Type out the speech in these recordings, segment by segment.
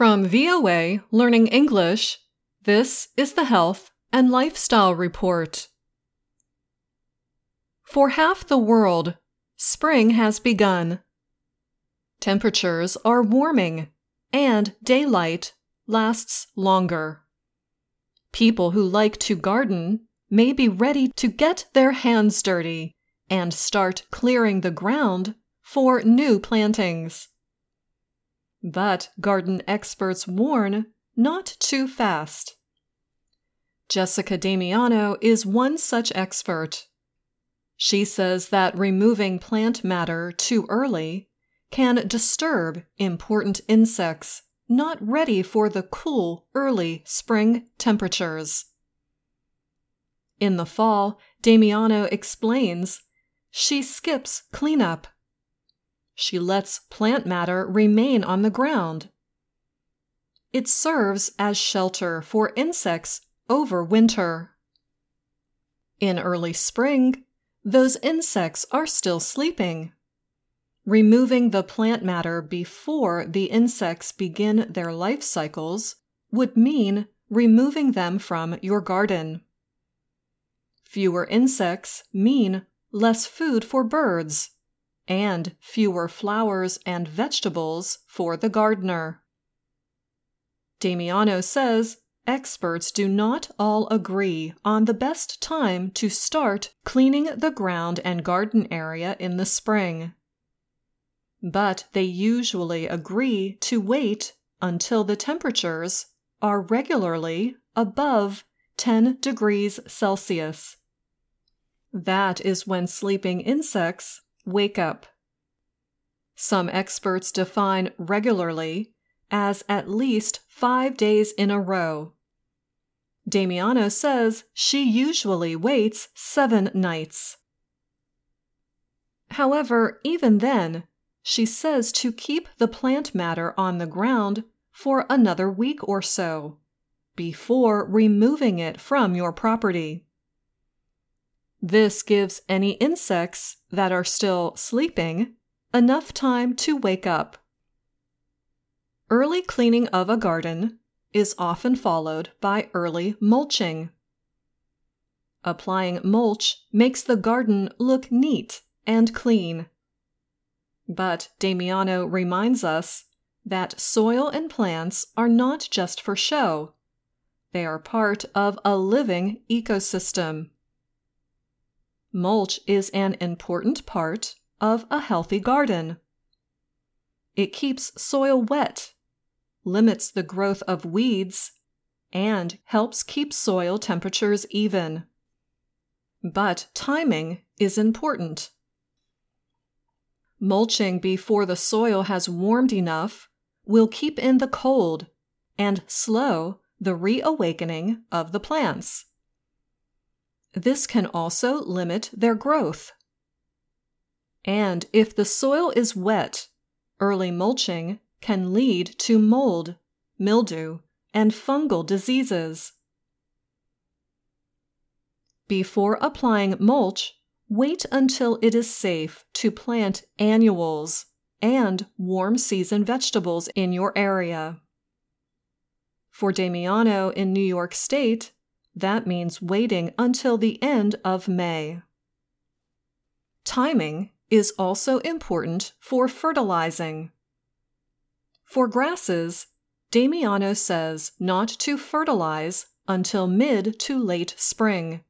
From VOA Learning English, this is the Health and Lifestyle Report. For half the world, spring has begun. Temperatures are warming, and daylight lasts longer. People who like to garden may be ready to get their hands dirty and start clearing the ground for new plantings. But garden experts warn not too fast. Jessica Damiano is one such expert. She says that removing plant matter too early can disturb important insects not ready for the cool early spring temperatures. In the fall, Damiano explains she skips cleanup she lets plant matter remain on the ground. It serves as shelter for insects over winter. In early spring, those insects are still sleeping. Removing the plant matter before the insects begin their life cycles would mean removing them from your garden. Fewer insects mean less food for birds and fewer flowers and vegetables for the gardener. Damiano says experts do not all agree on the best time to start cleaning the ground and garden area in the spring. But they usually agree to wait until the temperatures are regularly above 10 degrees Celsius. That is when sleeping insects wake up. Some experts define regularly as at least five days in a row. Damiano says she usually waits seven nights. However, even then, she says to keep the plant matter on the ground for another week or so before removing it from your property. This gives any insects that are still sleeping enough time to wake up. Early cleaning of a garden is often followed by early mulching. Applying mulch makes the garden look neat and clean. But Damiano reminds us that soil and plants are not just for show, they are part of a living ecosystem. Mulch is an important part of a healthy garden. It keeps soil wet, limits the growth of weeds, and helps keep soil temperatures even. But timing is important. Mulching before the soil has warmed enough will keep in the cold and slow the reawakening of the plants. This can also limit their growth. And if the soil is wet, early mulching can lead to mold, mildew, and fungal diseases. Before applying mulch, wait until it is safe to plant annuals and warm season vegetables in your area. For Damiano in New York State, that means waiting until the end of May. Timing is also important for fertilizing. For grasses, Damiano says not to fertilize until mid to late spring.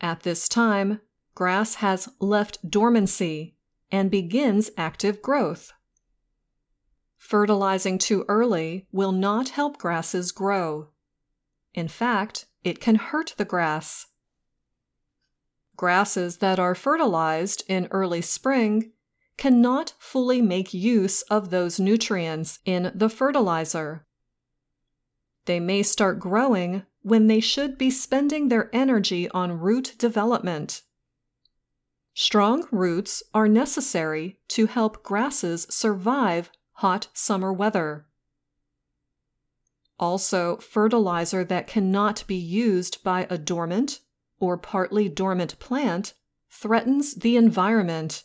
At this time, grass has left dormancy and begins active growth. Fertilizing too early will not help grasses grow. In fact, it can hurt the grass. Grasses that are fertilized in early spring cannot fully make use of those nutrients in the fertilizer. They may start growing when they should be spending their energy on root development. Strong roots are necessary to help grasses survive hot summer weather. Also, fertilizer that cannot be used by a dormant or partly dormant plant threatens the environment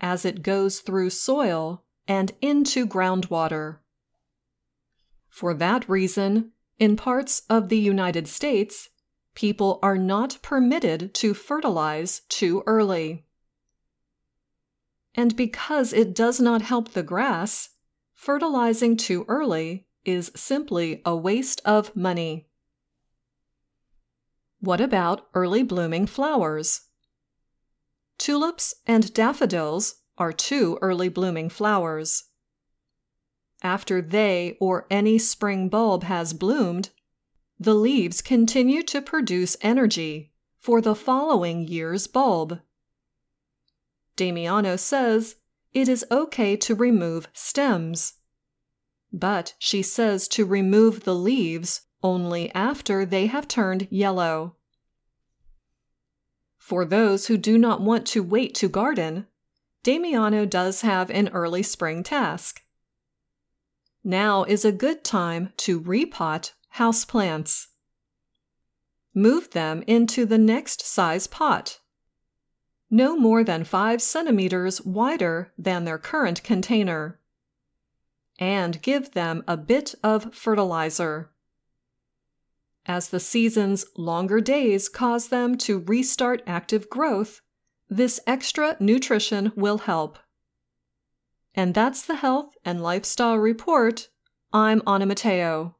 as it goes through soil and into groundwater. For that reason, in parts of the United States, people are not permitted to fertilize too early. And because it does not help the grass, fertilizing too early is simply a waste of money. What about early blooming flowers? Tulips and daffodils are two early blooming flowers. After they or any spring bulb has bloomed, the leaves continue to produce energy for the following year's bulb. Damiano says it is okay to remove stems. But she says to remove the leaves only after they have turned yellow. For those who do not want to wait to garden, Damiano does have an early spring task. Now is a good time to repot houseplants. Move them into the next size pot no more than 5 centimeters wider than their current container. And give them a bit of fertilizer. As the season's longer days cause them to restart active growth, this extra nutrition will help. And that's the Health and Lifestyle Report. I'm Anna Matteo.